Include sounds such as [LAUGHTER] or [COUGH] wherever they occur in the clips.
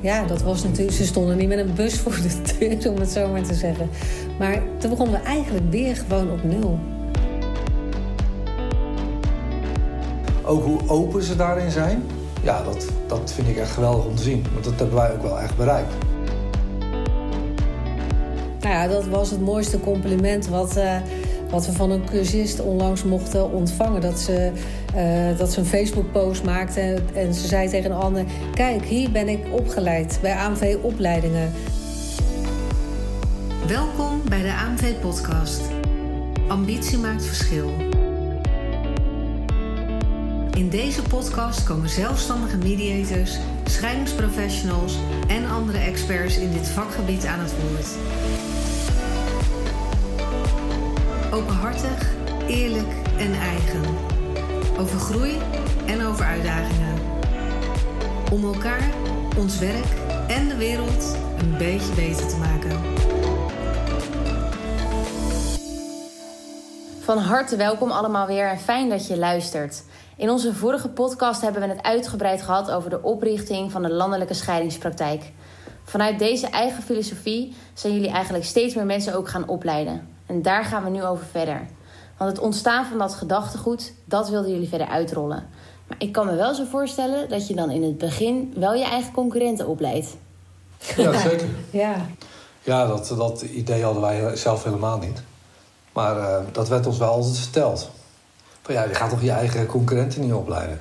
ja, dat was natuurlijk... Ze stonden niet met een bus voor de deur, [LAUGHS] om het zo maar te zeggen. Maar toen begonnen we eigenlijk weer gewoon op nul. Ook hoe open ze daarin zijn, ja, dat, dat vind ik echt geweldig om te zien. Want dat hebben wij ook wel echt bereikt. Nou ja, dat was het mooiste compliment wat, uh, wat we van een cursist onlangs mochten ontvangen. Dat ze, uh, dat ze een Facebook-post maakte en ze zei tegen Anne... Kijk, hier ben ik opgeleid bij AMV Opleidingen. Welkom bij de AMV Podcast. Ambitie maakt verschil. In deze podcast komen zelfstandige mediators, scheidingsprofessionals en andere experts in dit vakgebied aan het woord. Openhartig, eerlijk en eigen. Over groei en over uitdagingen. Om elkaar, ons werk en de wereld een beetje beter te maken. Van harte welkom allemaal weer en fijn dat je luistert. In onze vorige podcast hebben we het uitgebreid gehad over de oprichting van de landelijke scheidingspraktijk. Vanuit deze eigen filosofie zijn jullie eigenlijk steeds meer mensen ook gaan opleiden. En daar gaan we nu over verder. Want het ontstaan van dat gedachtegoed, dat wilden jullie verder uitrollen. Maar ik kan me wel zo voorstellen dat je dan in het begin wel je eigen concurrenten opleidt. Ja, zeker. Ja, Ja, dat, dat idee hadden wij zelf helemaal niet. Maar uh, dat werd ons wel altijd verteld. Van ja, je gaat toch je eigen concurrenten niet opleiden.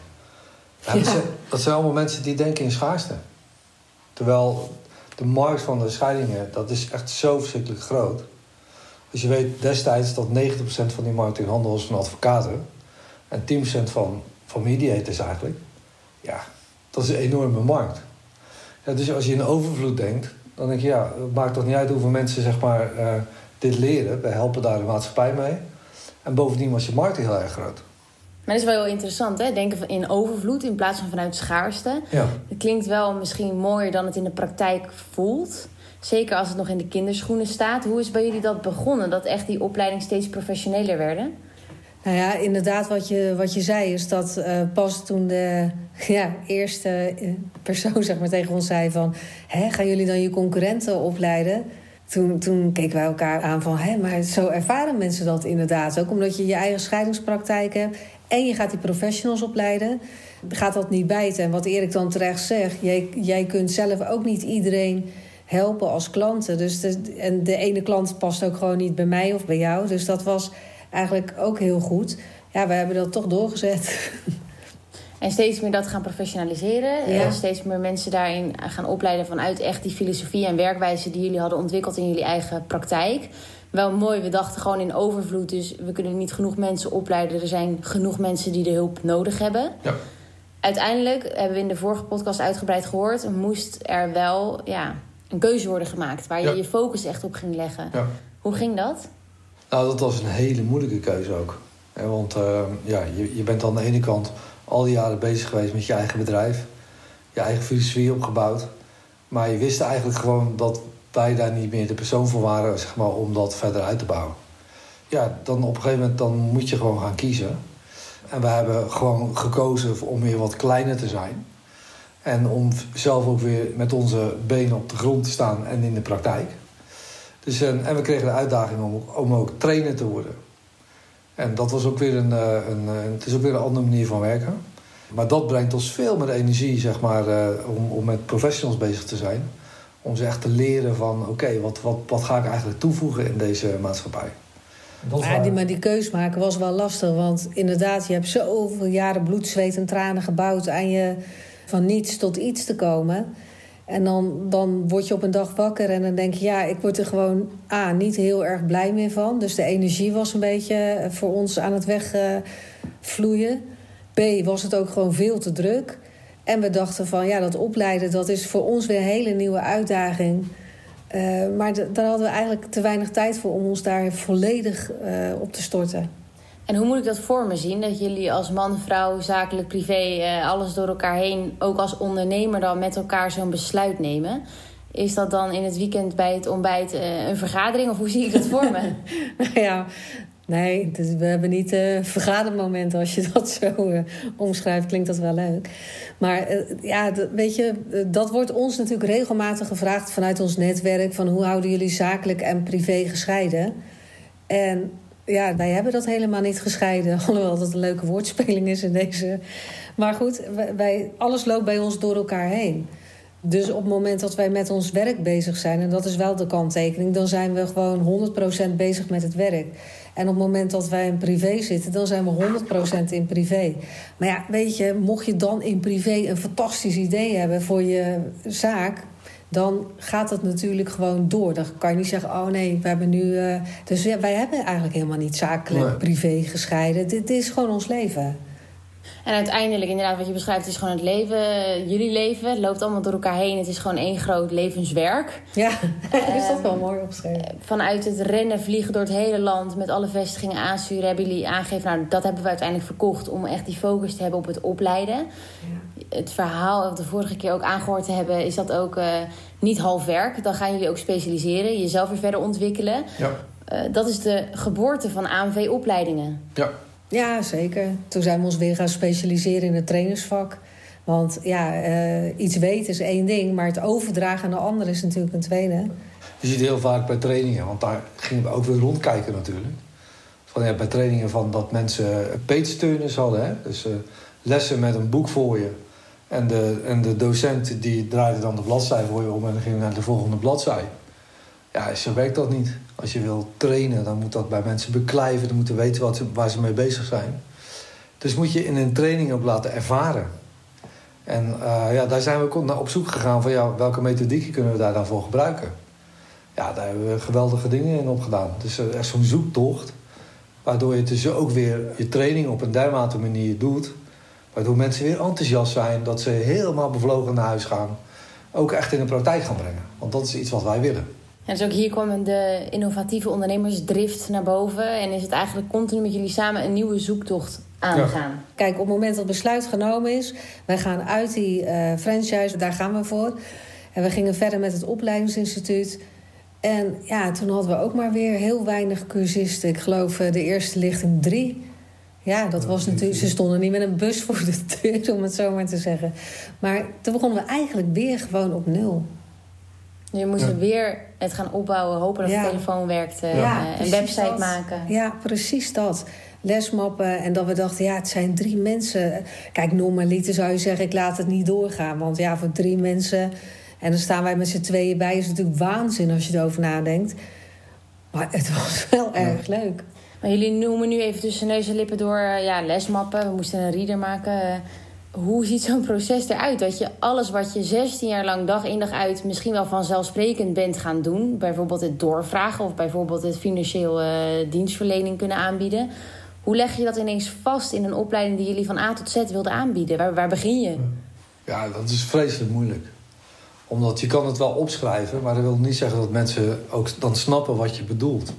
Ja, dat, zijn, dat, zijn, allemaal mensen die denken in schaarste. Terwijl de markt van de scheidingen, dat is echt zo verschrikkelijk groot. Als je weet destijds dat 90% van die markt in handen was van advocaten. En 10% van, van mediators eigenlijk. Ja, dat is een enorme markt. Ja, dus als je in overvloed denkt, dan denk je, ja, het maakt toch niet uit hoeveel mensen zeg maar, uh, dit leren. Wij helpen daar de maatschappij mee. En bovendien was je markt heel erg groot. Maar dat is wel heel interessant, hè? Denken in overvloed in plaats van vanuit schaarste. Ja. Het klinkt wel misschien mooier dan het in de praktijk voelt. Zeker als het nog in de kinderschoenen staat. Hoe is bij jullie dat begonnen? Dat echt die opleiding steeds professioneler werden? Nou ja, inderdaad, wat je, wat je zei, is dat uh, pas toen de [LAUGHS] ja, eerste persoon zeg maar, tegen ons zei van... Hè, gaan jullie dan je concurrenten opleiden? Toen, toen keken wij elkaar aan van, maar zo ervaren mensen dat inderdaad. Ook omdat je je eigen scheidingspraktijk hebt en je gaat die professionals opleiden, gaat dat niet bijten. En wat Erik dan terecht zegt, jij, jij kunt zelf ook niet iedereen helpen als klanten. Dus de, en de ene klant past ook gewoon niet bij mij of bij jou. Dus dat was eigenlijk ook heel goed. Ja, we hebben dat toch doorgezet. [LAUGHS] En steeds meer dat gaan professionaliseren. Ja. En steeds meer mensen daarin gaan opleiden vanuit echt die filosofie en werkwijze die jullie hadden ontwikkeld in jullie eigen praktijk. Wel mooi, we dachten gewoon in overvloed, dus we kunnen niet genoeg mensen opleiden. Er zijn genoeg mensen die de hulp nodig hebben. Ja. Uiteindelijk hebben we in de vorige podcast uitgebreid gehoord, moest er wel ja, een keuze worden gemaakt waar je Ja. je focus echt op ging leggen. Ja. Hoe ging dat? Nou, dat was een hele moeilijke keuze ook. Want uh, ja, je, je bent aan de ene kant al die jaren bezig geweest met je eigen bedrijf. Je eigen filosofie opgebouwd. Maar je wist eigenlijk gewoon dat wij daar niet meer de persoon voor waren zeg maar, om dat verder uit te bouwen. Ja, dan op een gegeven moment dan moet je gewoon gaan kiezen. En we hebben gewoon gekozen om weer wat kleiner te zijn. En om zelf ook weer met onze benen op de grond te staan en in de praktijk. Dus, en, en we kregen de uitdaging om, om ook trainer te worden. En dat was ook weer een, eh, een, een, het is ook weer een andere manier van werken. Maar dat brengt ons veel meer energie, zeg maar, uh, om, om met professionals bezig te zijn. Om ze echt te leren van, oké, okay, wat, wat, wat ga ik eigenlijk toevoegen in deze maatschappij? Maar die, maar die keus maken was wel lastig. Want inderdaad, je hebt zoveel jaren bloed, zweet en tranen gebouwd... aan je van niets tot iets te komen. En dan, dan word je op een dag wakker en dan denk je... ja, ik word er gewoon A, niet heel erg blij meer van. Dus de energie was een beetje voor ons aan het wegvloeien. B, was het ook gewoon veel te druk. En we dachten van, ja, dat opleiden... dat is voor ons weer een hele nieuwe uitdaging... Uh, maar daar hadden we eigenlijk te weinig tijd voor om ons daar volledig uh, op te storten. En hoe moet ik dat voor me zien? Dat jullie als man, vrouw, zakelijk, privé, uh, alles door elkaar heen, ook als ondernemer dan met elkaar zo'n besluit nemen. Is dat dan in het weekend bij het ontbijt een vergadering of hoe zie ik dat voor me? [LAUGHS] nou ja, Nee, dus we hebben niet uh, vergadermomenten. Als je [LAUGHS] dat zo uh, omschrijft, klinkt dat wel leuk. Maar uh, ja, weet je, dat wordt ons natuurlijk regelmatig gevraagd vanuit ons netwerk: van hoe houden jullie zakelijk en privé gescheiden? En ja, wij hebben dat helemaal niet gescheiden. [LAUGHS] Alhoewel dat een leuke woordspeling is in deze. Maar goed, wij, alles loopt bij ons door elkaar heen. Dus op het moment dat wij met ons werk bezig zijn, en dat is wel de kanttekening, dan zijn we gewoon 100% bezig met het werk. En op het moment dat wij in privé zitten, dan zijn we 100% in privé. Maar ja, weet je, mocht je dan in privé een fantastisch idee hebben voor je zaak, dan gaat het natuurlijk gewoon door. Dan kan je niet zeggen, oh nee, we hebben nu... Uh... dus wij hebben eigenlijk helemaal niet zakelijk privé gescheiden. Dit is gewoon ons leven. En uiteindelijk, inderdaad, wat je beschrijft, het is gewoon het leven, jullie leven. Het loopt allemaal door elkaar heen. Het is gewoon één groot levenswerk. Ja, [LAUGHS] is dat wel mooi opgeschreven. Eh, vanuit het rennen, vliegen door het hele land met alle vestigingen aansturen, hebben jullie aangegeven, nou, dat hebben we uiteindelijk verkocht om echt die focus te hebben op het opleiden. Ja. Het verhaal, wat we de vorige keer ook aangehoord te hebben, is dat ook uh, niet half werk. Dan gaan jullie ook specialiseren, jezelf weer verder ontwikkelen. Ja. Uh, dat is de geboorte van AMV-opleidingen. Ja. Ja, zeker. Toen zijn we ons weer gaan specialiseren in het trainersvak. Want ja, uh, iets weten is één ding, maar het overdragen aan de ander is natuurlijk een tweede. Je ziet heel vaak bij trainingen, want daar gingen we ook weer rondkijken natuurlijk. Van, ja, bij trainingen van dat mensen peetsteuners hadden. Hè? Dus uh, lessen met een boek voor je. En de, en de docent die draaide dan de bladzijde voor je om en ging naar de volgende bladzijde. Ja, zo werkt dat niet. Als je wil trainen, dan moet dat bij mensen beklijven. Dan moeten weten wat, waar ze mee bezig zijn. Dus moet je in een training ook laten ervaren. En uh, ja, daar zijn we naar op zoek gegaan van ja, welke methodieken kunnen we daar dan voor gebruiken. Ja, daar hebben we geweldige dingen in opgedaan. Dus uh, echt zo'n zoektocht. Waardoor je dus ook weer je training op een dermate manier doet. Waardoor mensen weer enthousiast zijn. Dat ze helemaal bevlogen naar huis gaan. Ook echt in de praktijk gaan brengen. Want dat is iets wat wij willen. En dus ook hier kwam de innovatieve ondernemersdrift naar boven. En is het eigenlijk continu met jullie samen een nieuwe zoektocht aangaan. Kijk, op het moment dat het besluit genomen is... wij gaan uit die uh, franchise, daar gaan we voor. En we gingen verder met het opleidingsinstituut... En ja, toen hadden we ook maar weer heel weinig cursisten. Ik geloof uh, de eerste lichting drie. Ja, dat was natuurlijk. Ze stonden niet met een bus voor de deur, [LAUGHS] om het zo maar te zeggen. Maar toen begonnen we eigenlijk weer gewoon op nul. Je moest ja. weer het gaan opbouwen, hopen dat ja. de telefoon werkte, ja, uh, een website maken. Ja, precies dat. Lesmappen en dat we dachten, ja, het zijn drie mensen. Kijk, normaliter zou je zeggen, ik laat het niet doorgaan. Want ja, voor drie mensen, en dan staan wij met z'n tweeën bij, is natuurlijk waanzin als je erover nadenkt. Maar het was [LAUGHS] wel erg leuk. Maar jullie noemen nu even tussen neus en lippen door eh, ja, lesmappen. We moesten een reader maken hoe ziet zo'n proces eruit? Dat je alles wat je 16 jaar lang dag in dag uit misschien wel vanzelfsprekend bent gaan doen, bijvoorbeeld het doorvragen of bijvoorbeeld het financieel uh, dienstverlening kunnen aanbieden. Hoe leg je dat ineens vast in een opleiding die jullie van A tot Z wilden aanbieden? Waar, waar begin je? Ja, dat is vreselijk moeilijk. Omdat je kan het wel opschrijven, maar dat wil niet zeggen dat mensen ook dan snappen wat je bedoelt.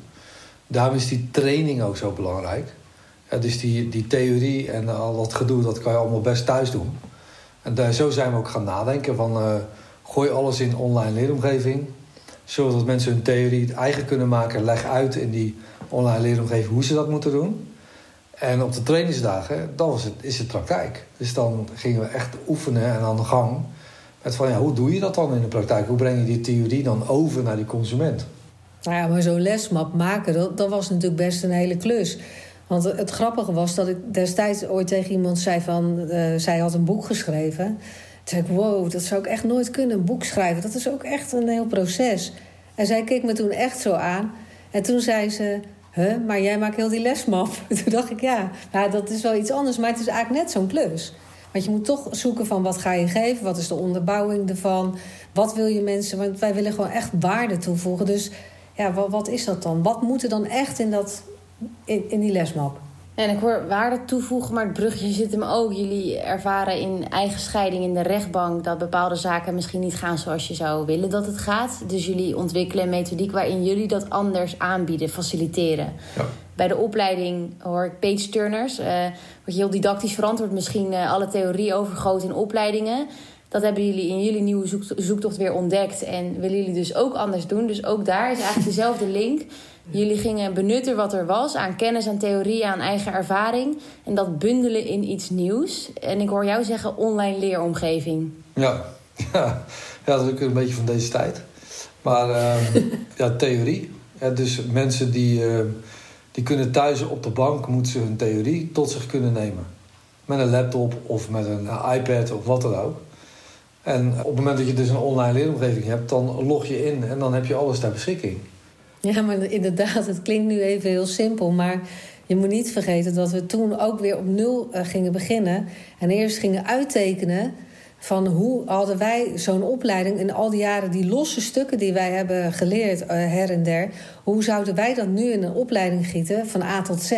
Daarom is die training ook zo belangrijk. Dus die, die theorie en al dat gedoe, dat kan je allemaal best thuis doen. En daar, zo zijn we ook gaan nadenken van... Uh, gooi alles in online leeromgeving. Zodat mensen hun theorie eigen kunnen maken. Leg uit in die online leeromgeving hoe ze dat moeten doen. En op de trainingsdagen, dan was het, is het praktijk. Dus dan gingen we echt oefenen en aan de gang. Met van, ja, hoe doe je dat dan in de praktijk? Hoe breng je die theorie dan over naar die consument? Nou ja, maar zo'n lesmap maken, dat, dat was natuurlijk best een hele klus. Want het grappige was dat ik destijds ooit tegen iemand zei van... Uh, zij had een boek geschreven. Toen zei ik, wow, dat zou ik echt nooit kunnen, een boek schrijven. Dat is ook echt een heel proces. En zij keek me toen echt zo aan. En toen zei ze, huh, maar jij maakt heel die lesmap. [LAUGHS] Toen dacht ik, ja, nou, dat is wel iets anders. Maar het is eigenlijk net zo'n klus. Want je moet toch zoeken van wat ga je geven? Wat is de onderbouwing ervan? Wat wil je mensen? Want wij willen gewoon echt waarde toevoegen. Dus ja, wat, wat is dat dan? Wat moet er dan echt in dat in, in die lesmap. En ik hoor waarde toevoegen, maar het brugje zit hem ook. Jullie ervaren in eigen scheiding in de rechtbank dat bepaalde zaken misschien niet gaan zoals je zou willen dat het gaat. Dus jullie ontwikkelen een methodiek waarin jullie dat anders aanbieden, faciliteren. Ja. Bij de opleiding hoor ik page turners. Uh, word je heel didactisch verantwoord, misschien uh, alle theorie overgoot in opleidingen. Dat hebben jullie in jullie nieuwe zoektocht weer ontdekt. En willen jullie dus ook anders doen. Dus ook daar is eigenlijk dezelfde link. Jullie gingen benutten wat er was aan kennis, aan theorie, aan eigen ervaring. En dat bundelen in iets nieuws. En ik hoor jou zeggen online leeromgeving. Ja, [LAUGHS] ja. ja dat is ook een beetje van deze tijd. Maar uh, [LAUGHS] ja, theorie. Ja, dus mensen die, uh, die kunnen thuis op de bank moeten ze hun theorie tot zich kunnen nemen. Met een laptop of met een iPad of wat dan ook. En op het moment dat je dus een online leeromgeving hebt, dan log je in en dan heb je alles ter beschikking. Ja, maar inderdaad, het klinkt nu even heel simpel. Maar je moet niet vergeten dat we toen ook weer op nul eh, gingen beginnen. En eerst gingen uittekenen van hoe hadden wij zo'n opleiding in al die jaren, die losse stukken die wij hebben geleerd uh, her en der, hoe zouden wij dat nu in een opleiding gieten van A tot Z?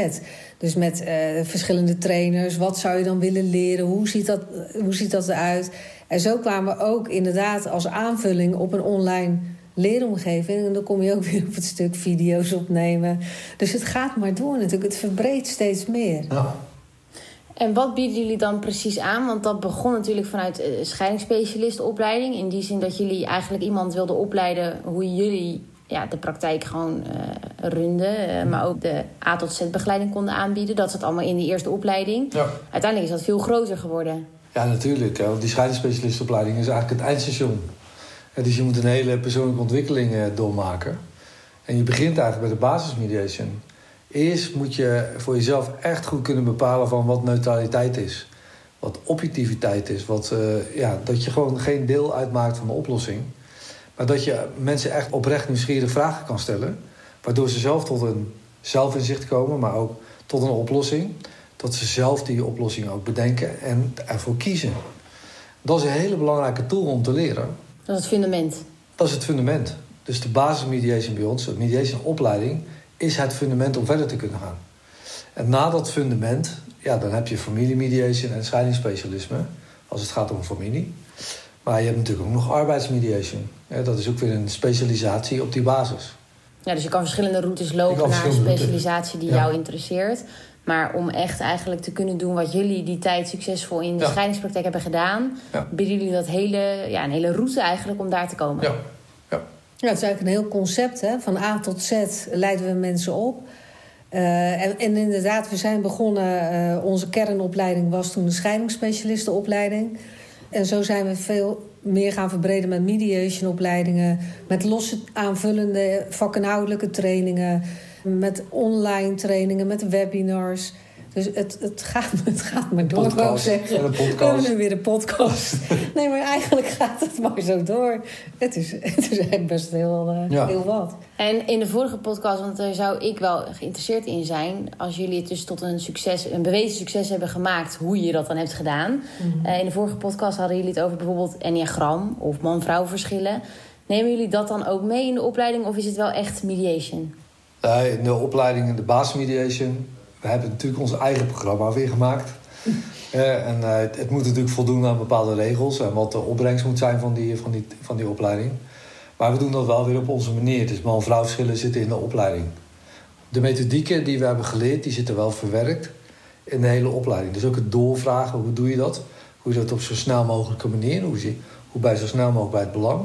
Dus met uh, verschillende trainers, wat zou je dan willen leren, hoe ziet dat, hoe ziet dat eruit? En zo kwamen we ook inderdaad als aanvulling op een online leeromgeving. En dan kom je ook weer op het stuk video's opnemen. Dus het gaat maar door natuurlijk. Het verbreedt steeds meer. Ja. En wat bieden jullie dan precies aan? Want dat begon natuurlijk vanuit uh, scheidingsspecialistenopleiding. In die zin dat jullie eigenlijk iemand wilden opleiden hoe jullie ja, de praktijk gewoon uh, runden. Uh, maar ook de A tot Z begeleiding konden aanbieden. Dat zat allemaal in die eerste opleiding. Ja. Uiteindelijk is dat veel groter geworden. Ja, natuurlijk. Want die scheidingsspecialistenopleiding is eigenlijk het eindstation. Dus je moet een hele persoonlijke ontwikkeling doormaken. En je begint eigenlijk bij de basismediation. Eerst moet je voor jezelf echt goed kunnen bepalen van wat neutraliteit is. Wat objectiviteit is. Wat, uh, ja, dat je gewoon geen deel uitmaakt van de oplossing. Maar dat je mensen echt oprecht nieuwsgierige vragen kan stellen. Waardoor ze zelf tot een zelfinzicht komen, maar ook tot een oplossing. Dat ze zelf die oplossing ook bedenken en ervoor kiezen. Dat is een hele belangrijke tool om te leren. Dat is het fundament. Dat is het fundament. Dus de basismediation bij ons, de mediation opleiding is het fundament om verder te kunnen gaan. En na dat fundament, ja, dan heb je familiemediation en scheidingsspecialisme, als het gaat om familie. Maar je hebt natuurlijk ook nog arbeidsmediation. dat is ook weer een specialisatie op die basis. Ja, dus je kan verschillende routes lopen naar een specialisatie die jou interesseert. Maar om echt eigenlijk te kunnen doen wat jullie die tijd succesvol in de ja. scheidingspraktijk hebben gedaan, bieden jullie dat hele, ja, een hele route eigenlijk om daar te komen. Ja, ja, het is eigenlijk een heel concept. Hè? Van A tot Z leiden we mensen op. Uh, en, en, inderdaad, we zijn begonnen. Uh, onze kernopleiding was toen de scheidingsspecialistenopleiding. En zo zijn we veel meer gaan verbreden met mediation-opleidingen. Met losse aanvullende vakinhoudelijke trainingen. Met online trainingen, met webinars. Dus het, het, gaat, het gaat maar door, ik zeggen. Een podcast. nu weer een podcast. [LAUGHS] nee, maar eigenlijk gaat het maar zo door. Het is, het is eigenlijk best heel, uh, heel wat. En in de vorige podcast, want daar zou ik wel geïnteresseerd in zijn... als jullie het dus tot een succes, een bewezen succes hebben gemaakt... hoe je dat dan hebt gedaan. Mm -hmm. uh, in de vorige podcast hadden jullie het over bijvoorbeeld enneagram... of man-vrouw verschillen. Nemen jullie dat dan ook mee in de opleiding... of is het wel echt mediation? Uh, in de opleiding, de basismediation we hebben natuurlijk ons eigen programma weer gemaakt. Uh, [LAUGHS] en uh, het, moet natuurlijk voldoen aan bepaalde regels en wat de opbrengst moet zijn van die, van die, van die opleiding. Maar we doen dat wel weer op onze manier. Dus man-vrouw verschillen zitten in de opleiding. De methodieken die we hebben geleerd, die zitten wel verwerkt in de hele opleiding. Dus ook het doorvragen, hoe doe je dat? Hoe je dat op zo snel mogelijke manier, hoe, je, hoe bij zo snel mogelijk bij het belang.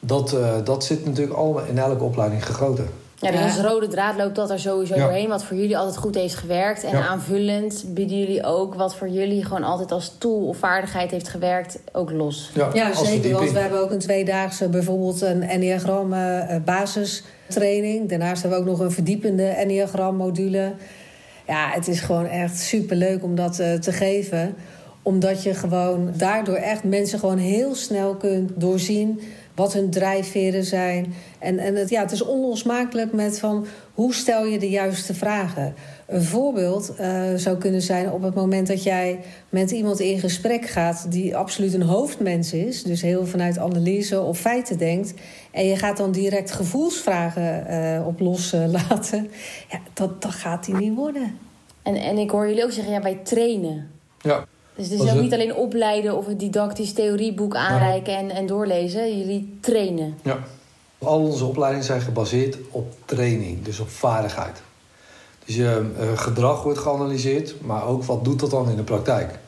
Dat, uh, dat zit natuurlijk allemaal in elke opleiding gegoten. Ja, dus als rode draad loopt dat er sowieso doorheen. Wat voor jullie altijd goed heeft gewerkt. En aanvullend bieden jullie ook wat voor jullie gewoon altijd als tool of vaardigheid heeft gewerkt, ook los. Ja, zeker. Want we hebben ook een tweedaagse bijvoorbeeld een Enneagram basistraining. Daarnaast hebben we ook nog een verdiepende Enneagram module. Ja, het is gewoon echt superleuk om dat uh, te geven. Omdat je gewoon daardoor echt mensen gewoon heel snel kunt doorzien wat hun drijfveren zijn. En, en het, ja, het is onlosmakelijk met van hoe stel je de juiste vragen. Een voorbeeld uh, zou kunnen zijn op het moment dat jij met iemand in gesprek gaat die absoluut een hoofdmens is, dus heel vanuit analyse of feiten denkt, en je gaat dan direct gevoelsvragen uh, op loslaten, [LAUGHS] ja, dat, dat gaat die niet worden. En, en ik hoor jullie ook zeggen, ja, wij trainen. Ja. Dus het is ook niet alleen opleiden of een didactisch theorieboek aanreiken en, en doorlezen. Jullie trainen. Ja. Al onze opleidingen zijn gebaseerd op training, dus op vaardigheid. Dus je uh, gedrag wordt geanalyseerd, maar ook wat doet dat dan in de praktijk.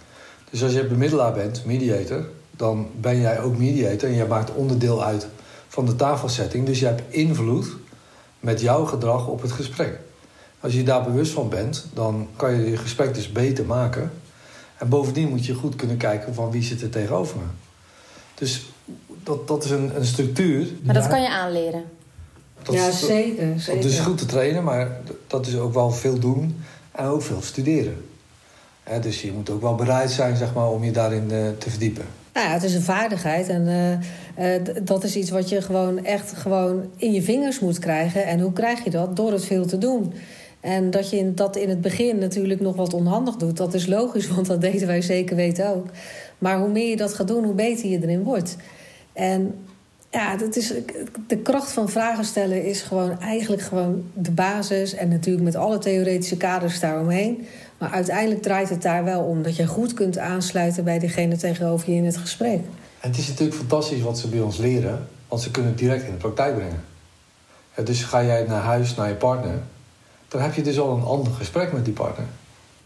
Dus als je bemiddelaar bent, mediator, dan ben jij ook mediator en jij maakt onderdeel uit van de tafelsetting. Dus je hebt invloed met jouw gedrag op het gesprek. Als je daar bewust van bent, dan kan je je gesprek dus beter maken. En bovendien moet je goed kunnen kijken van wie zit er tegenover me. Dus dat, dat is een, een structuur. Maar dat kan je aanleren. Dat ja, is, zeker. zeker. Dat is goed te trainen, maar dat is ook wel veel doen en ook veel studeren. Hè, dus je moet ook wel bereid zijn zeg maar, om je daarin uh, te verdiepen. Nou ja, het is een vaardigheid en uh, uh, dat is iets wat je gewoon echt gewoon in je vingers moet krijgen. En hoe krijg je dat? Door het veel te doen. En dat je dat in het begin natuurlijk nog wat onhandig doet, dat is logisch, [LAUGHS] want dat deden wij zeker weten ook. Maar hoe meer je dat gaat doen, hoe beter je erin wordt. En ja, dat is, de kracht van vragen stellen is gewoon eigenlijk gewoon de basis. En natuurlijk met alle theoretische kaders daaromheen. Maar uiteindelijk draait het daar wel om. Dat je goed kunt aansluiten bij degene tegenover je in het gesprek. En het is natuurlijk fantastisch wat ze bij ons leren. Want ze kunnen het direct in de praktijk brengen. Dus ga jij naar huis, naar je partner... dan heb je dus al een ander gesprek met die partner.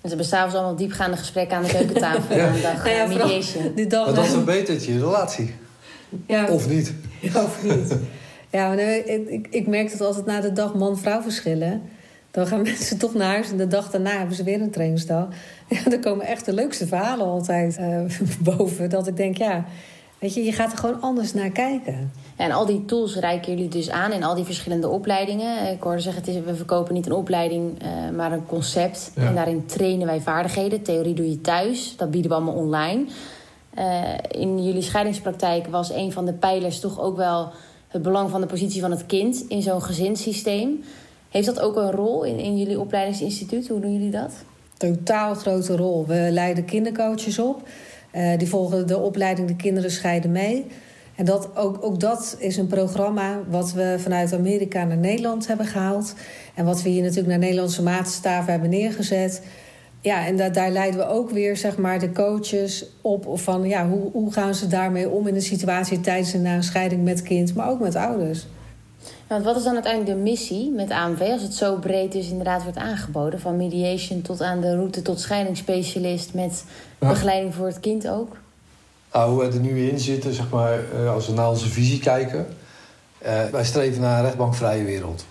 Dus er bestaan allemaal diepgaande gesprekken aan de [LAUGHS] keukentafel. ja. Aan de dag, ja, mediation. Die dag, maar dat verbetert je relatie. Ja. Of niet. Ja, of niet. Ja, maar ik, ik merk dat altijd na de dag man-vrouw verschillen. Dan gaan [LAUGHS] mensen toch naar huis en de dag daarna hebben ze weer een trainingsdag. Ja, dan komen echt de leukste verhalen altijd uh, [LAUGHS] boven. Dat ik denk, ja, weet je, je gaat er gewoon anders naar kijken. en al die tools reiken jullie dus aan in al die verschillende opleidingen. Ik hoorde zeggen, het is, we verkopen niet een opleiding, uh, maar een concept. Ja. En daarin trainen wij vaardigheden. Theorie doe je thuis, dat bieden we allemaal online. Uh, in jullie scheidingspraktijk was een van de pijlers toch ook wel het belang van de positie van het kind in zo'n gezinssysteem. Heeft dat ook een rol in, in jullie opleidingsinstituut? Hoe doen jullie dat? Totaal grote rol. We leiden kindercoaches op. Uh, die volgen de opleiding De Kinderen Scheiden mee. En dat, ook, ook dat is een programma wat we vanuit Amerika naar Nederland hebben gehaald. En wat we hier natuurlijk naar Nederlandse maatstaven hebben neergezet. Ja, en da daar leiden we ook weer zeg maar, de coaches op van ja, hoe, hoe gaan ze daarmee om in een situatie tijdens en na een scheiding met kind, maar ook met ouders. Want wat is dan uiteindelijk de missie met AMV als het zo breed is inderdaad wordt aangeboden? Van mediation tot aan de route tot scheidingsspecialist met ja. begeleiding voor het kind ook? Nou, hoe we er nu in zitten, zeg maar, als we naar onze visie kijken. Uh, wij streven naar een rechtbankvrije wereld.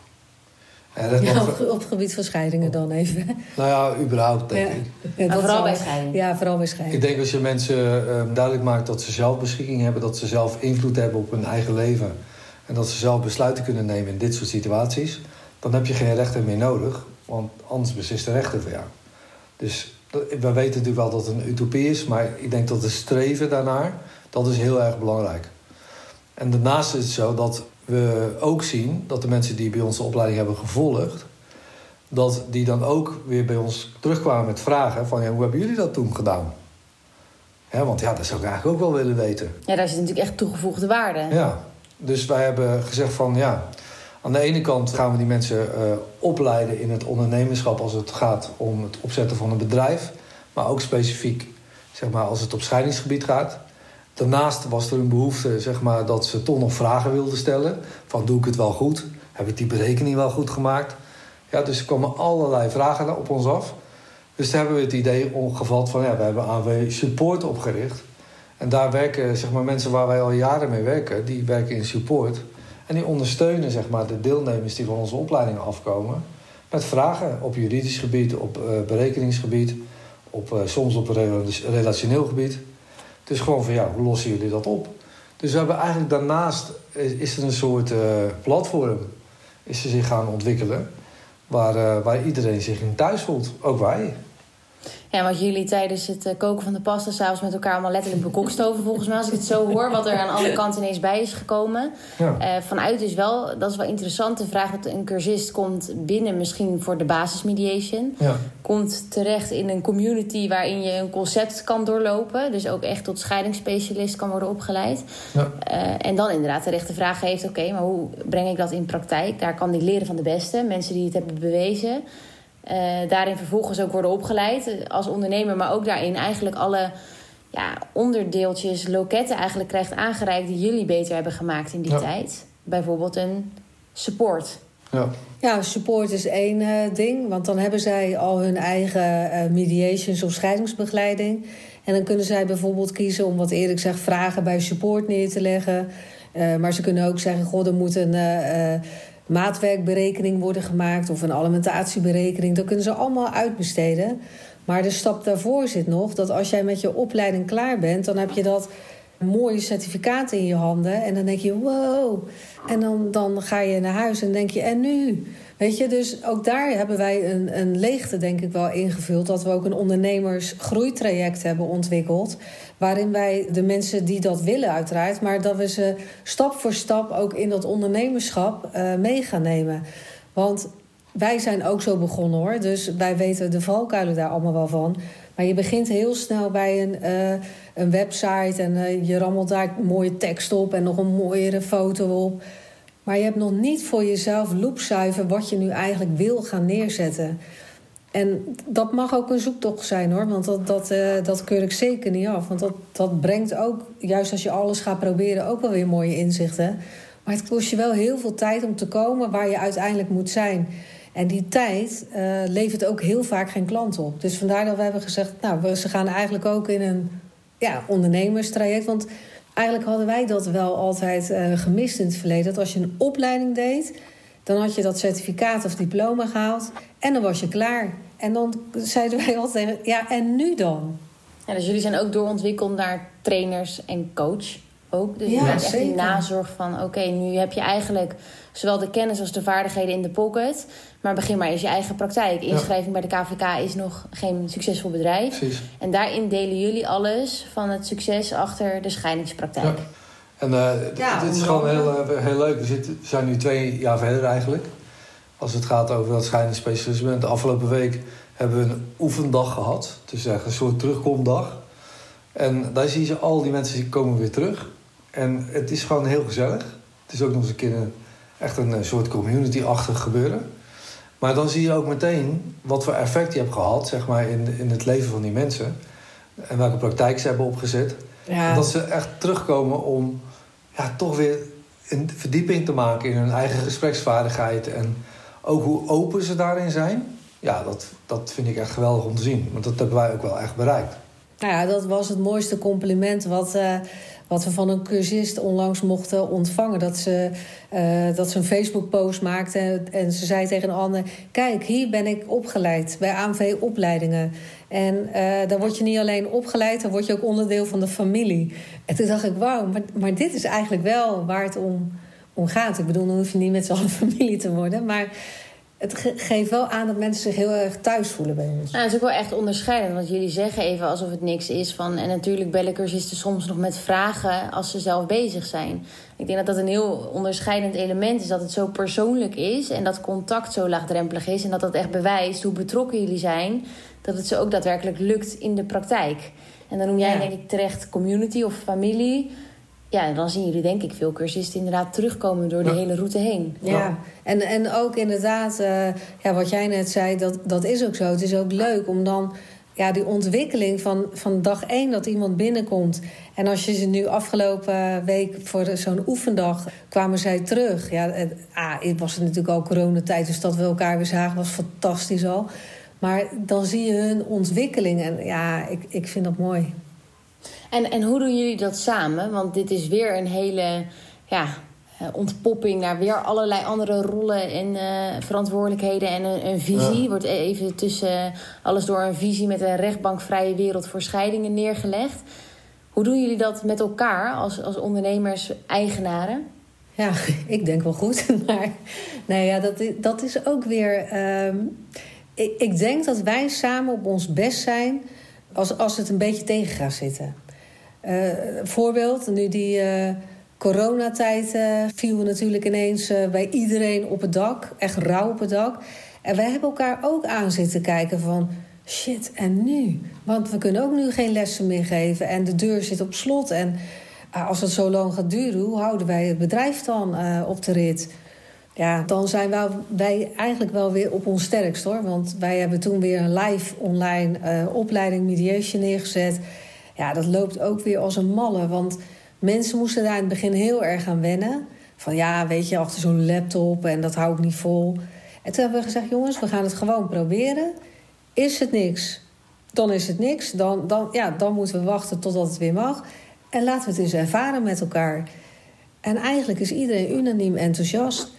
En ja, op, op, het gebied van scheidingen dan even. Nou ja, überhaupt denk ik. Ja, ja vooral bij scheiding. Ja, vooral bij scheiding. Ik denk als je mensen uh, duidelijk maakt dat ze zelf beschikking hebben... dat ze zelf invloed hebben op hun eigen leven... en dat ze zelf besluiten kunnen nemen in dit soort situaties... dan heb je geen rechter meer nodig, want anders beslist de rechter voor jou. Dus we weten natuurlijk wel dat het een utopie is... maar ik denk dat het streven daarnaar, dat is heel erg belangrijk. En daarnaast is het zo dat we ook zien dat de mensen die bij ons de opleiding hebben gevolgd, dat die dan ook weer bij ons terugkwamen met vragen van ja, hoe hebben jullie dat toen gedaan? want ja, dat zou ik eigenlijk ook wel willen weten. Ja, daar zit natuurlijk echt toegevoegde waarde. Ja, dus wij hebben gezegd van ja, aan de ene kant gaan we die mensen uh, opleiden in het ondernemerschap als het gaat om het opzetten van een bedrijf, maar ook specifiek zeg maar, als het op scheidingsgebied gaat. Daarnaast was er een behoefte zeg maar, dat ze toch nog vragen wilden stellen. Van doe ik het wel goed? Heb ik die berekening wel goed gemaakt? Ja, dus er komen allerlei vragen op ons af. Dus daar hebben we het idee omgevat van ja, we hebben AW Support opgericht. En daar werken zeg maar, mensen waar wij al jaren mee werken, die werken in support. En die ondersteunen zeg maar, de deelnemers die van onze opleidingen afkomen. Met vragen op juridisch gebied, op uh, berekeningsgebied, op, uh, soms op relationeel gebied. Dus gewoon van ja, hoe lossen jullie dat op? Dus we hebben eigenlijk daarnaast is er een soort uh, platform is er zich gaan ontwikkelen. Waar, waar iedereen zich in thuis voelt. Ook wij. Ja, wat jullie tijdens het eh, koken van de pasta s'avonds met elkaar allemaal letterlijk bekokstoven, volgens mij, als ik het zo hoor, wat er aan alle kanten ineens bij is gekomen. Ja. Uh, vanuit is wel, dat is wel interessant, de vraag dat een cursist komt binnen misschien voor de basismediation. Ja. Komt terecht in een community waarin je een concept kan doorlopen. Dus ook echt tot scheidingsspecialist kan worden opgeleid. Ja. Uh, en dan inderdaad de rechte vraag heeft, oké, maar hoe breng ik dat in praktijk? Daar kan ik leren van de beste, mensen die het hebben bewezen. Uh, daarin vervolgens ook worden opgeleid eh, als ondernemer, maar ook daarin eigenlijk alle ja, onderdeeltjes, loketten eigenlijk krijgt aangereikt die jullie beter hebben gemaakt in die ja. tijd. Bijvoorbeeld een support. Ja. ja, support is één uh, ding, want dan hebben zij al hun eigen uh, mediations of scheidingsbegeleiding. En dan kunnen zij bijvoorbeeld kiezen om wat Erik zegt, vragen bij support neer te leggen. Uh, maar ze kunnen ook zeggen: Goh, er moet een uh, maatwerkberekening worden gemaakt of een alimentatieberekening. Dat kunnen ze allemaal uitbesteden. Maar de stap daarvoor zit nog dat als jij met je opleiding klaar bent, dan heb je dat mooie certificaat in je handen. En dan denk je, wow. En dan, dan ga je naar huis en denk je, en nu? Weet je, dus ook daar hebben wij een, een leegte, denk ik, wel ingevuld. Dat we ook een ondernemersgroeitraject hebben ontwikkeld. Waarin wij de mensen die dat willen, uiteraard, maar dat we ze stap voor stap ook in dat ondernemerschap uh, mee gaan nemen. Want wij zijn ook zo begonnen hoor. Dus wij weten de valkuilen daar allemaal wel van. Maar je begint heel snel bij een, uh, een website en uh, je rammelt daar mooie tekst op en nog een mooiere foto op. Maar je hebt nog niet voor jezelf loopzuiver wat je nu eigenlijk wil gaan neerzetten. En dat mag ook een zoektocht zijn hoor, want dat, dat, uh, dat keur ik zeker niet af. Want dat, dat brengt ook, juist als je alles gaat proberen, ook wel weer mooie inzichten. Maar het kost je wel heel veel tijd om te komen waar je uiteindelijk moet zijn. En die tijd uh, levert ook heel vaak geen klant op. Dus vandaar dat we hebben gezegd, nou, ze gaan eigenlijk ook in een ja, ondernemerstraject. Want eigenlijk hadden wij dat wel altijd uh, gemist in het verleden. Dat als je een opleiding deed, dan had je dat certificaat of diploma gehaald en dan was je klaar. En dan zeiden wij altijd, ja, en nu dan? Ja, dus jullie zijn ook doorontwikkeld naar trainers en coach ook. Dus ja, je echt die nazorg van, oké, nu heb je eigenlijk zowel de kennis als de vaardigheden in de pocket. Maar begin maar eens je eigen praktijk. Inschrijving bij de KVK is nog geen succesvol bedrijf. Precies. En daarin delen jullie alles van het succes achter de scheidingspraktijk. Ja. En ja, dit is gewoon heel, eh, heel leuk. We, zitten, we zijn nu twee jaar verder eigenlijk. Als het gaat over dat scheidingsspecialisme. De afgelopen week hebben we een oefendag gehad. Dus een soort terugkomdag. En daar zie je al die mensen die komen weer terug. En het is gewoon heel gezellig. Het is ook nog eens een keer een, echt een soort community-achtig gebeuren. Maar dan zie je ook meteen wat voor effect je hebt gehad zeg maar, in, in het leven van die mensen. En welke praktijk ze hebben opgezet. Ja. Dat ze echt terugkomen om ja, toch weer een verdieping te maken in hun eigen gespreksvaardigheid. En ook hoe open ze daarin zijn. Ja, dat, dat vind ik echt geweldig om te zien. Want dat hebben wij ook wel echt bereikt. Nou ja, dat was het mooiste compliment wat, uh, wat we van een cursist onlangs mochten ontvangen. Dat ze, uh, dat ze een Facebook-post maakte en ze zei tegen een kijk, hier ben ik opgeleid bij AMV Opleidingen. En uh, dan word je niet alleen opgeleid, dan word je ook onderdeel van de familie. En toen dacht ik, wauw, maar, maar dit is eigenlijk wel waar het om, om gaat. Ik bedoel, dan hoef je niet met z'n allen [LAUGHS] familie te worden, maar het geeft wel aan dat mensen zich heel erg thuis voelen bij ons. Nou, dat is ook wel echt onderscheidend. Want jullie zeggen even alsof het niks is. Van, en natuurlijk bellen cursisten soms nog met vragen als ze zelf bezig zijn. Ik denk dat dat een heel onderscheidend element is. Dat het zo persoonlijk is. En dat contact zo laagdrempelig is. En dat dat echt bewijst hoe betrokken jullie zijn. Dat het ze ook daadwerkelijk lukt in de praktijk. En dan noem jij denk ik terecht community of familie ja, dan zien jullie denk ik veel cursisten inderdaad terugkomen door de hele route heen. Ja, en, en ook inderdaad, uh, ja, wat jij net zei, dat, dat is ook zo. Het is ook leuk om dan ja, die ontwikkeling van, van dag één dat iemand binnenkomt. En als je ze nu afgelopen week voor zo'n oefendag kwamen zij terug. Ja, het, ah, het was natuurlijk al coronatijd, dus dat we elkaar weer zagen was fantastisch al. Maar dan zie je hun ontwikkeling en ja, ik, ik vind dat mooi. En, en hoe doen jullie dat samen? Want dit is weer een hele ja, eh, ontpopping naar weer allerlei andere rollen en uh, verantwoordelijkheden en een, een visie. Ja. Wordt even tussen alles door een visie met een rechtbankvrije wereld voor scheidingen neergelegd. Hoe doen jullie dat met elkaar als, als ondernemers, eigenaren? Ja, [LAUGHS] ik denk wel goed. [LAUGHS] Maar nou ja, dat, dat is ook weer. Um, ik, ik denk dat wij samen op ons best zijn als, als het een beetje tegen gaat zitten. Uh, voorbeeld, nu die uh, coronatijd uh, viel natuurlijk ineens bij iedereen op het dak. Echt rauw op het dak. En wij hebben elkaar ook aan zitten kijken van... shit, en nu? Want we kunnen ook nu geen lessen meer geven. En de deur zit op slot. En als het zo lang gaat duren, hoe houden wij het bedrijf dan op de rit? Ja, dan zijn wij, wij eigenlijk wel weer op ons sterkst hoor. Want wij hebben toen weer een live online opleiding mediation neergezet ja, dat loopt ook weer als een malle. Want mensen moesten daar in het begin heel erg aan wennen. Van ja, weet je, achter zo'n laptop en dat hou ik niet vol. En toen hebben we gezegd, jongens, we gaan het gewoon proberen. Is het niks? dan is het niks. Dan, dan, ja, dan moeten we wachten totdat het weer mag. En laten we het eens ervaren met elkaar. En eigenlijk is iedereen unaniem enthousiast.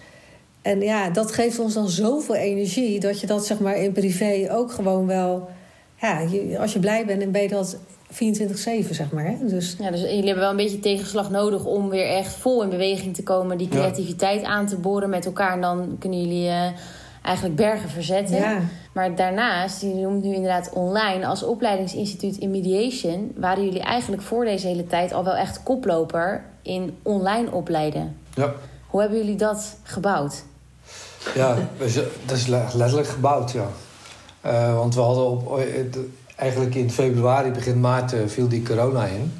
En ja, dat geeft ons dan zoveel energie dat je dat zeg maar in privé ook gewoon wel. Ja, als je blij bent, dan ben je dat 24-7, zeg maar. Hè? Dus... Ja, dus jullie hebben wel een beetje tegenslag nodig om weer echt vol in beweging te komen, die creativiteit aan te boren met elkaar. En dan kunnen jullie uh, eigenlijk bergen verzetten. Ja. Maar daarnaast, je noemt nu inderdaad online, als opleidingsinstituut in mediation, waren jullie eigenlijk voor deze hele tijd al wel echt koploper in online opleiden. Ja. Hoe hebben jullie dat gebouwd? Ja, dat is letterlijk gebouwd, ja. Uh, want we hadden op, eigenlijk in februari, begin maart, uh, viel die corona in.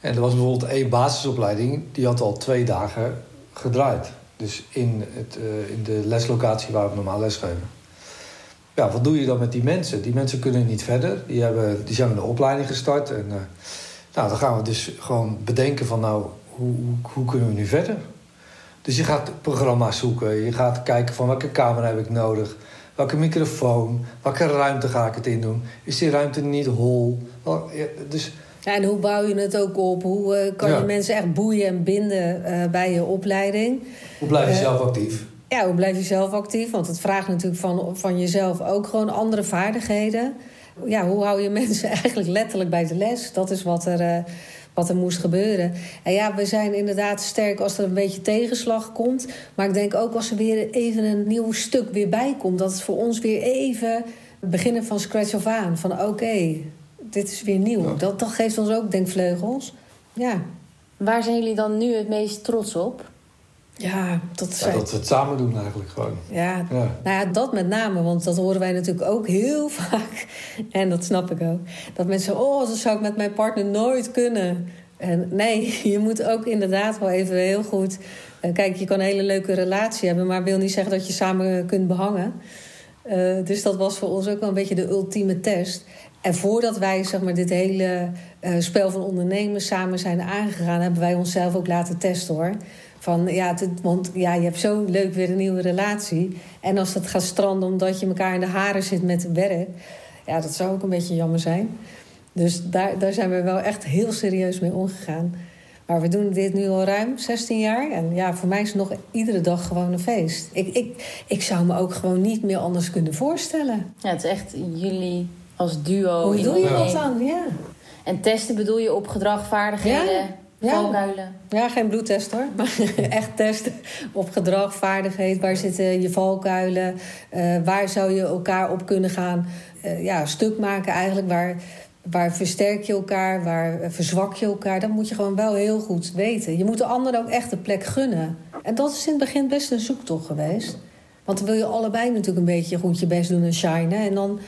En er was bijvoorbeeld één basisopleiding, die had al twee dagen gedraaid. Dus in, het, uh, in de leslocatie waar we normaal lesgeven. Ja, wat doe je dan met die mensen? Die mensen kunnen niet verder. Die, hebben, die zijn een opleiding gestart. En nou, dan gaan we dus gewoon bedenken van nou, hoe, hoe, hoe kunnen we nu verder? Dus je gaat programma's zoeken. Je gaat kijken van welke camera heb ik nodig. Welke microfoon. Welke ruimte ga ik het in doen. Is die ruimte niet hol? Dus... Ja, en hoe bouw je het ook op? Hoe uh, kan Ja. je mensen echt boeien en binden eh, bij je opleiding? Hoe blijf je Eh, zelf actief? Ja, hoe blijf je zelf actief? Want het vraagt natuurlijk van, van jezelf ook gewoon andere vaardigheden. Ja, hoe hou je [LAUGHS] mensen eigenlijk letterlijk bij de les? Dat is wat er, eh, wat er moest gebeuren. En ja, we zijn inderdaad sterk als er een beetje tegenslag komt. Maar ik denk ook als er weer even een nieuw stuk weer bij komt... dat het voor ons weer even beginnen van scratch af aan. Van oké, dit is weer nieuw. Ja. Dat, dat geeft ons ook denkvleugels. Ja, Waar zijn jullie dan nu het meest trots op? Ja dat Ja, dat we het samen doen eigenlijk gewoon. Ja, Ja. nou ja, dat met name, want dat horen wij natuurlijk ook heel [LAUGHS] vaak. En dat snap ik ook. Dat mensen oh, dat zou ik met mijn partner nooit kunnen. En nee, [LAUGHS] je moet ook inderdaad wel even heel goed... eh, kijk, je kan een hele leuke relatie hebben... maar wil niet zeggen dat je samen kunt behangen. Eh, dus dat was voor ons ook wel een beetje de ultieme test. En voordat wij zeg maar, dit hele eh, spel van ondernemen samen zijn aangegaan... hebben wij onszelf ook laten testen, hoor. Van, ja, het- want ja, je hebt zo leuk weer een nieuwe relatie. En als dat gaat stranden omdat je elkaar in de haren zit met werk... ja, dat zou ook een beetje jammer zijn. Dus daar, daar zijn we wel echt heel serieus mee omgegaan. Maar we doen dit nu al ruim 16 jaar. En ja, voor mij is het nog iedere dag gewoon een feest. Ik, ik, ik zou me ook gewoon niet meer anders kunnen voorstellen. Ja, het is echt jullie als duo. Hoe doe je dat dan? Ja. En testen bedoel je op gedrag, vaardigheden, Ja, ja. valkuilen? Ja, geen bloedtest hoor. Maar [LAUGHS] [LAUGHS] echt testen op gedrag, vaardigheid. Waar zitten je valkuilen? Eh, waar zou je elkaar op kunnen gaan eh, ja, stuk maken eigenlijk? Waar, waar versterk je elkaar? Waar eh, verzwak je elkaar? Dat moet je gewoon wel heel goed weten. Je moet de ander ook echt de plek gunnen. En dat is in het begin best een zoektocht geweest. Want dan wil je allebei natuurlijk een beetje goed je best doen en shinen. En dan,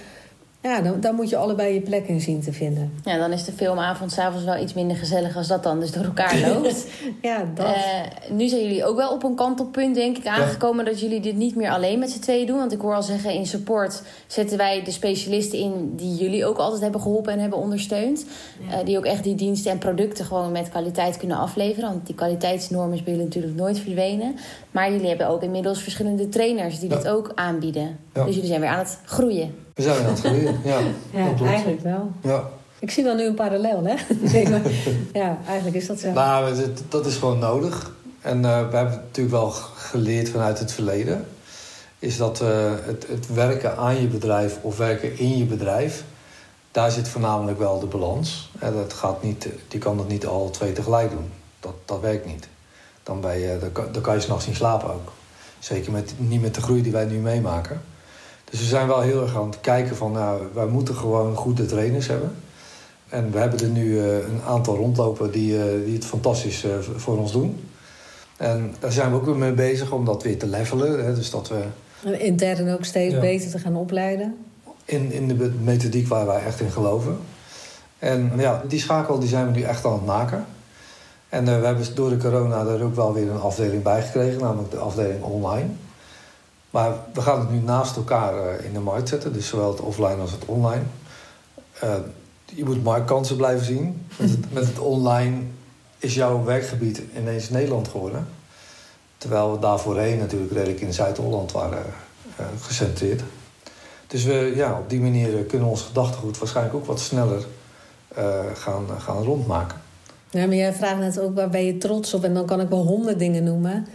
ja, dan, dan moet je allebei je plek in zien te vinden. Ja, dan is de filmavond s'avonds wel iets minder gezellig als dat dan dus door elkaar loopt. [LAUGHS] Ja, dat. Eh, nu zijn jullie ook wel op een kantelpunt, denk ik, aangekomen dat jullie dit niet meer alleen met z'n tweeën doen. Want ik hoor al zeggen, in support zetten wij de specialisten in die jullie ook altijd hebben geholpen en hebben ondersteund. Eh, die ook echt die diensten en producten gewoon met kwaliteit kunnen afleveren. Want die kwaliteitsnormen is bij jullie natuurlijk nooit verdwenen. Maar jullie hebben ook inmiddels verschillende trainers die Ja. dit ook aanbieden. Ja. Dus jullie zijn weer aan het groeien. We zijn aan het groeien. Ja, [LAUGHS] ja, eigenlijk wel. Ja. Ik zie wel nu een parallel, hè? [LAUGHS] Ja, eigenlijk is dat zo. Nou, dat, dat is gewoon nodig. En eh, we hebben natuurlijk wel geleerd vanuit het verleden. Is dat eh, het, het werken aan je bedrijf of werken in je bedrijf... daar zit voornamelijk wel de balans. En dat gaat niet, die kan dat niet al twee tegelijk doen. Dat, dat werkt niet. Dan, ben je, dan, kan, dan kan je s'nachts niet slapen ook. Zeker met, niet met de groei die wij nu meemaken. Dus we zijn wel heel erg aan het kijken van... Nou, wij moeten gewoon goede trainers hebben... En we hebben er nu eh, een aantal rondlopen die, eh, die het fantastisch eh, voor ons doen. En daar zijn we ook weer mee bezig om dat weer te levelen. Hè? Dus dat we En intern ook steeds Ja. beter te gaan opleiden. in, in de methodiek waar wij echt in geloven. En ja, die schakel die zijn we nu echt aan het maken. En we hebben door de corona er ook wel weer een afdeling bij gekregen, namelijk de afdeling online. Maar we gaan het nu naast elkaar eh, in de markt zetten, dus zowel het offline als het online. Eh, je moet marktkansen blijven zien. Met het, met het online is jouw werkgebied ineens Nederland geworden. Terwijl we daar voorheen natuurlijk redelijk in Zuid-Holland waren eh, gecentreerd. Dus we, ja, op die manier kunnen we ons gedachtegoed waarschijnlijk ook wat sneller gaan, gaan rondmaken. Ja, maar jij vraagt net ook waar ben je trots op? En dan kan ik wel honderd dingen noemen.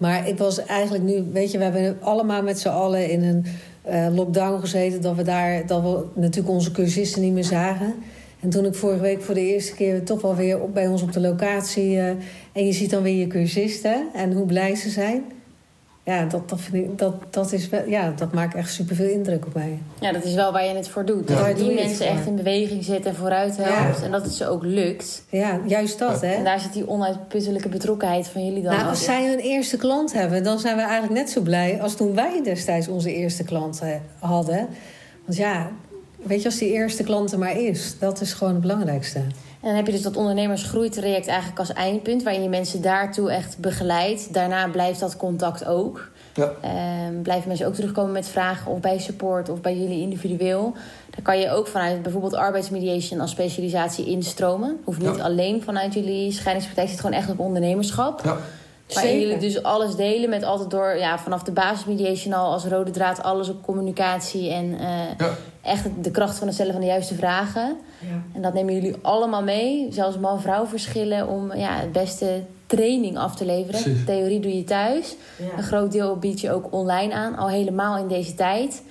Maar ik was eigenlijk nu, weet je, we hebben allemaal met z'n allen in een uh, lockdown gezeten. Dat we daar, dat we natuurlijk onze cursisten niet meer zagen. En toen ik vorige week voor de eerste keer toch wel weer op, bij ons op de locatie. Uh, en je ziet dan weer je cursisten en hoe blij ze zijn ja, dat, dat, vind ik, dat, dat, is wel, ja, dat maakt echt superveel indruk op mij. Ja, dat is wel waar je het voor doet. Dat die mensen echt in beweging zitten en vooruit helpt. En dat het ze ook lukt. Ja, juist dat. Hè? En daar zit die onuitputtelijke betrokkenheid van jullie dan nou, Als zij hun eerste klant hebben, dan zijn we eigenlijk net zo blij... als toen wij destijds onze eerste klant hadden. Want ja, weet je, als die eerste klant er maar is... dat is gewoon het belangrijkste. En dan heb je dus dat ondernemersgroeitraject eigenlijk als eindpunt... waarin je mensen daartoe echt begeleidt. Daarna blijft dat contact ook. Ja. Um, blijven mensen ook terugkomen met vragen of bij support of bij jullie individueel. Dan kan je ook vanuit bijvoorbeeld arbeidsmediation als specialisatie instromen. Hoeft niet alleen vanuit jullie scheidingspraktijk. zit gewoon echt op ondernemerschap. Ja. Waarin jullie dus alles delen met altijd door ja, vanaf de basismediation al als rode draad alles op communicatie en uh, ja. Echt de kracht van het stellen van de juiste vragen. Ja. En dat nemen jullie allemaal mee, zelfs man-vrouw verschillen, om ja, het beste training af te leveren. Theorie doe je thuis. Een groot deel bied je ook online aan, al helemaal in deze tijd.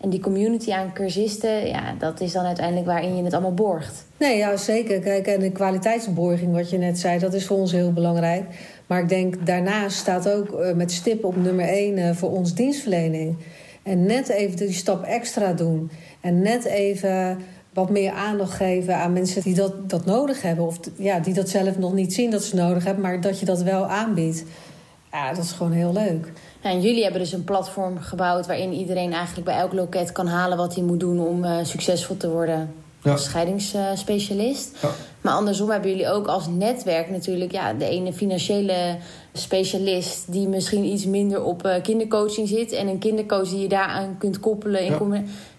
En die community aan cursisten, ja, dat is dan uiteindelijk waarin je het allemaal borgt. Nee, ja, zeker. Kijk, en de kwaliteitsborging, wat je net zei, dat is voor ons heel belangrijk. Maar ik denk daarnaast staat ook uh, met stip op nummer één uh, voor ons dienstverlening. En net even die stap extra doen. En net even wat meer aandacht geven aan mensen die dat, dat nodig hebben. Of ja, die dat zelf nog niet zien dat ze nodig hebben, maar dat je dat wel aanbiedt. Ja, dat is gewoon heel leuk. en jullie hebben dus een platform gebouwd waarin iedereen eigenlijk bij elk loket kan halen wat hij moet doen om uh, succesvol te worden ja. als scheidingsspecialist. Ja. Maar andersom hebben jullie ook als netwerk natuurlijk ja, de ene financiële specialist die misschien iets minder op uh, kindercoaching zit. En een kindercoach die je daaraan kunt koppelen. In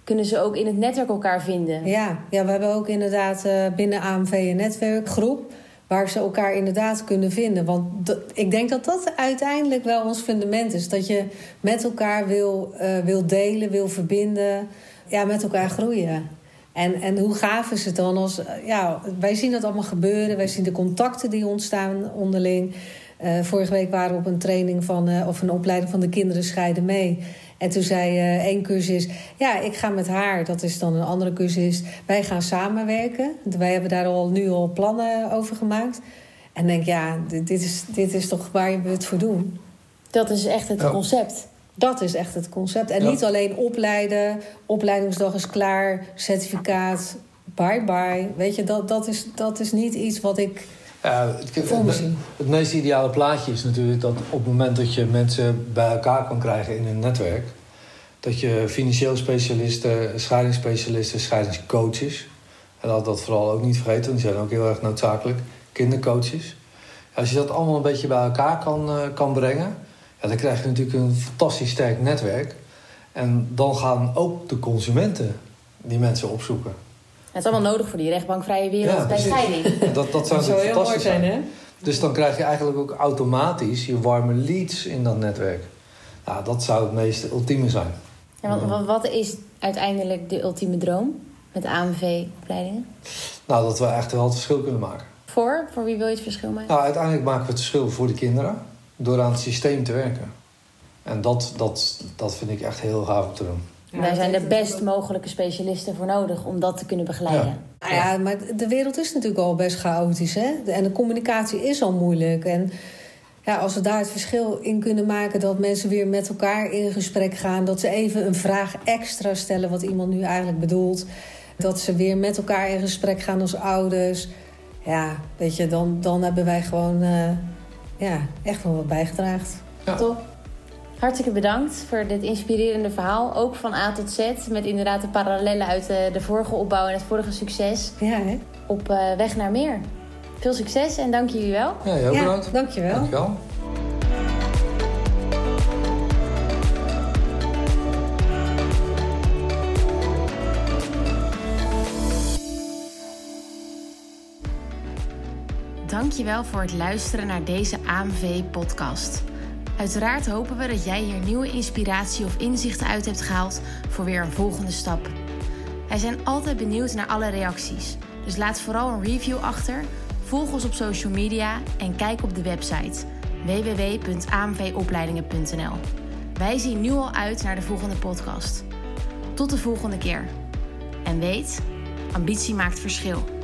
kunnen ze ook in het netwerk elkaar vinden. Ja, ja we hebben ook inderdaad uh, binnen AMV een netwerkgroep. Waar ze elkaar inderdaad kunnen vinden. Want ik denk dat dat uiteindelijk wel ons fundament is. Dat je met elkaar wil, uh, wil delen, wil verbinden. Ja, met elkaar groeien. En, en hoe gaaf is het dan als... Ja, wij zien dat allemaal gebeuren. Wij zien de contacten die ontstaan onderling. Uh, vorige week waren we op een training van... Of een opleiding van de kinderen scheiden mee. En toen zei uh, één cursus... Ja, ik ga met haar. Dat is dan een andere cursus. Wij gaan samenwerken. Wij hebben daar al nu al plannen over gemaakt. En denk, ja, dit, dit is, dit is toch waar we het voor doen. Dat is echt het concept. Dat is echt het concept. En niet alleen opleiden, opleidingsdag is klaar, certificaat, bye bye. Weet je, dat, dat, is, dat is niet iets wat ik. Ja, het, het, het meest ideale plaatje is natuurlijk dat op het moment dat je mensen bij elkaar kan krijgen in een netwerk, dat je financieel specialisten, scheidingsspecialisten, scheidingscoaches, en dat dat vooral ook niet vergeten, die zijn ook heel erg noodzakelijk, kindercoaches. Als je dat allemaal een beetje bij elkaar kan, uh, kan brengen, ja, dan krijg je natuurlijk een fantastisch sterk netwerk. En dan gaan ook de consumenten die mensen opzoeken. Het is allemaal nodig voor die rechtbankvrije wereld ja, bij scheiding. [LAUGHS] Dat, dat zou, dat heel mooi zijn, hè? Dus dan krijg je eigenlijk ook automatisch je warme leads in dat netwerk. Nou, dat zou het meest ultieme zijn. Ja, wat, wat is uiteindelijk de ultieme droom met AMV-opleidingen? Nou, dat we echt wel het verschil kunnen maken. Voor? Voor wie wil je het verschil maken? Nou, uiteindelijk maken we het verschil voor de kinderen door aan het systeem te werken. En dat, dat, dat vind ik echt heel gaaf om te doen. Ja, Daar zijn de best mogelijke specialisten voor nodig om dat te kunnen begeleiden. Ja. Nou ja, maar de wereld is natuurlijk al best chaotisch. Hè? En de communicatie is al moeilijk. En ja, als we daar het verschil in kunnen maken dat mensen weer met elkaar in gesprek gaan, dat ze even een vraag extra stellen wat iemand nu eigenlijk bedoelt, dat ze weer met elkaar in gesprek gaan als ouders. Ja, weet je, dan, dan hebben wij gewoon. Uh, ja, echt wel wat bijgedragen. Ja. Top. Hartstikke bedankt voor dit inspirerende verhaal. Ook van A tot Z. Met inderdaad de parallellen uit de, de vorige opbouw en het vorige succes. Ja, hè? Op uh, weg naar meer. Veel succes en dank jullie wel. Ja, heel ja, bedankt. Dankjewel. Dankjewel. Dankjewel voor het luisteren naar deze AMV-podcast. Uiteraard hopen we dat jij hier nieuwe inspiratie of inzichten uit hebt gehaald voor weer een volgende stap. Wij zijn altijd benieuwd naar alle reacties, dus laat vooral een review achter, volg ons op social media en kijk op de website www.amvopleidingen.nl. Wij zien nu al uit naar de volgende podcast. Tot de volgende keer. En weet, ambitie maakt verschil.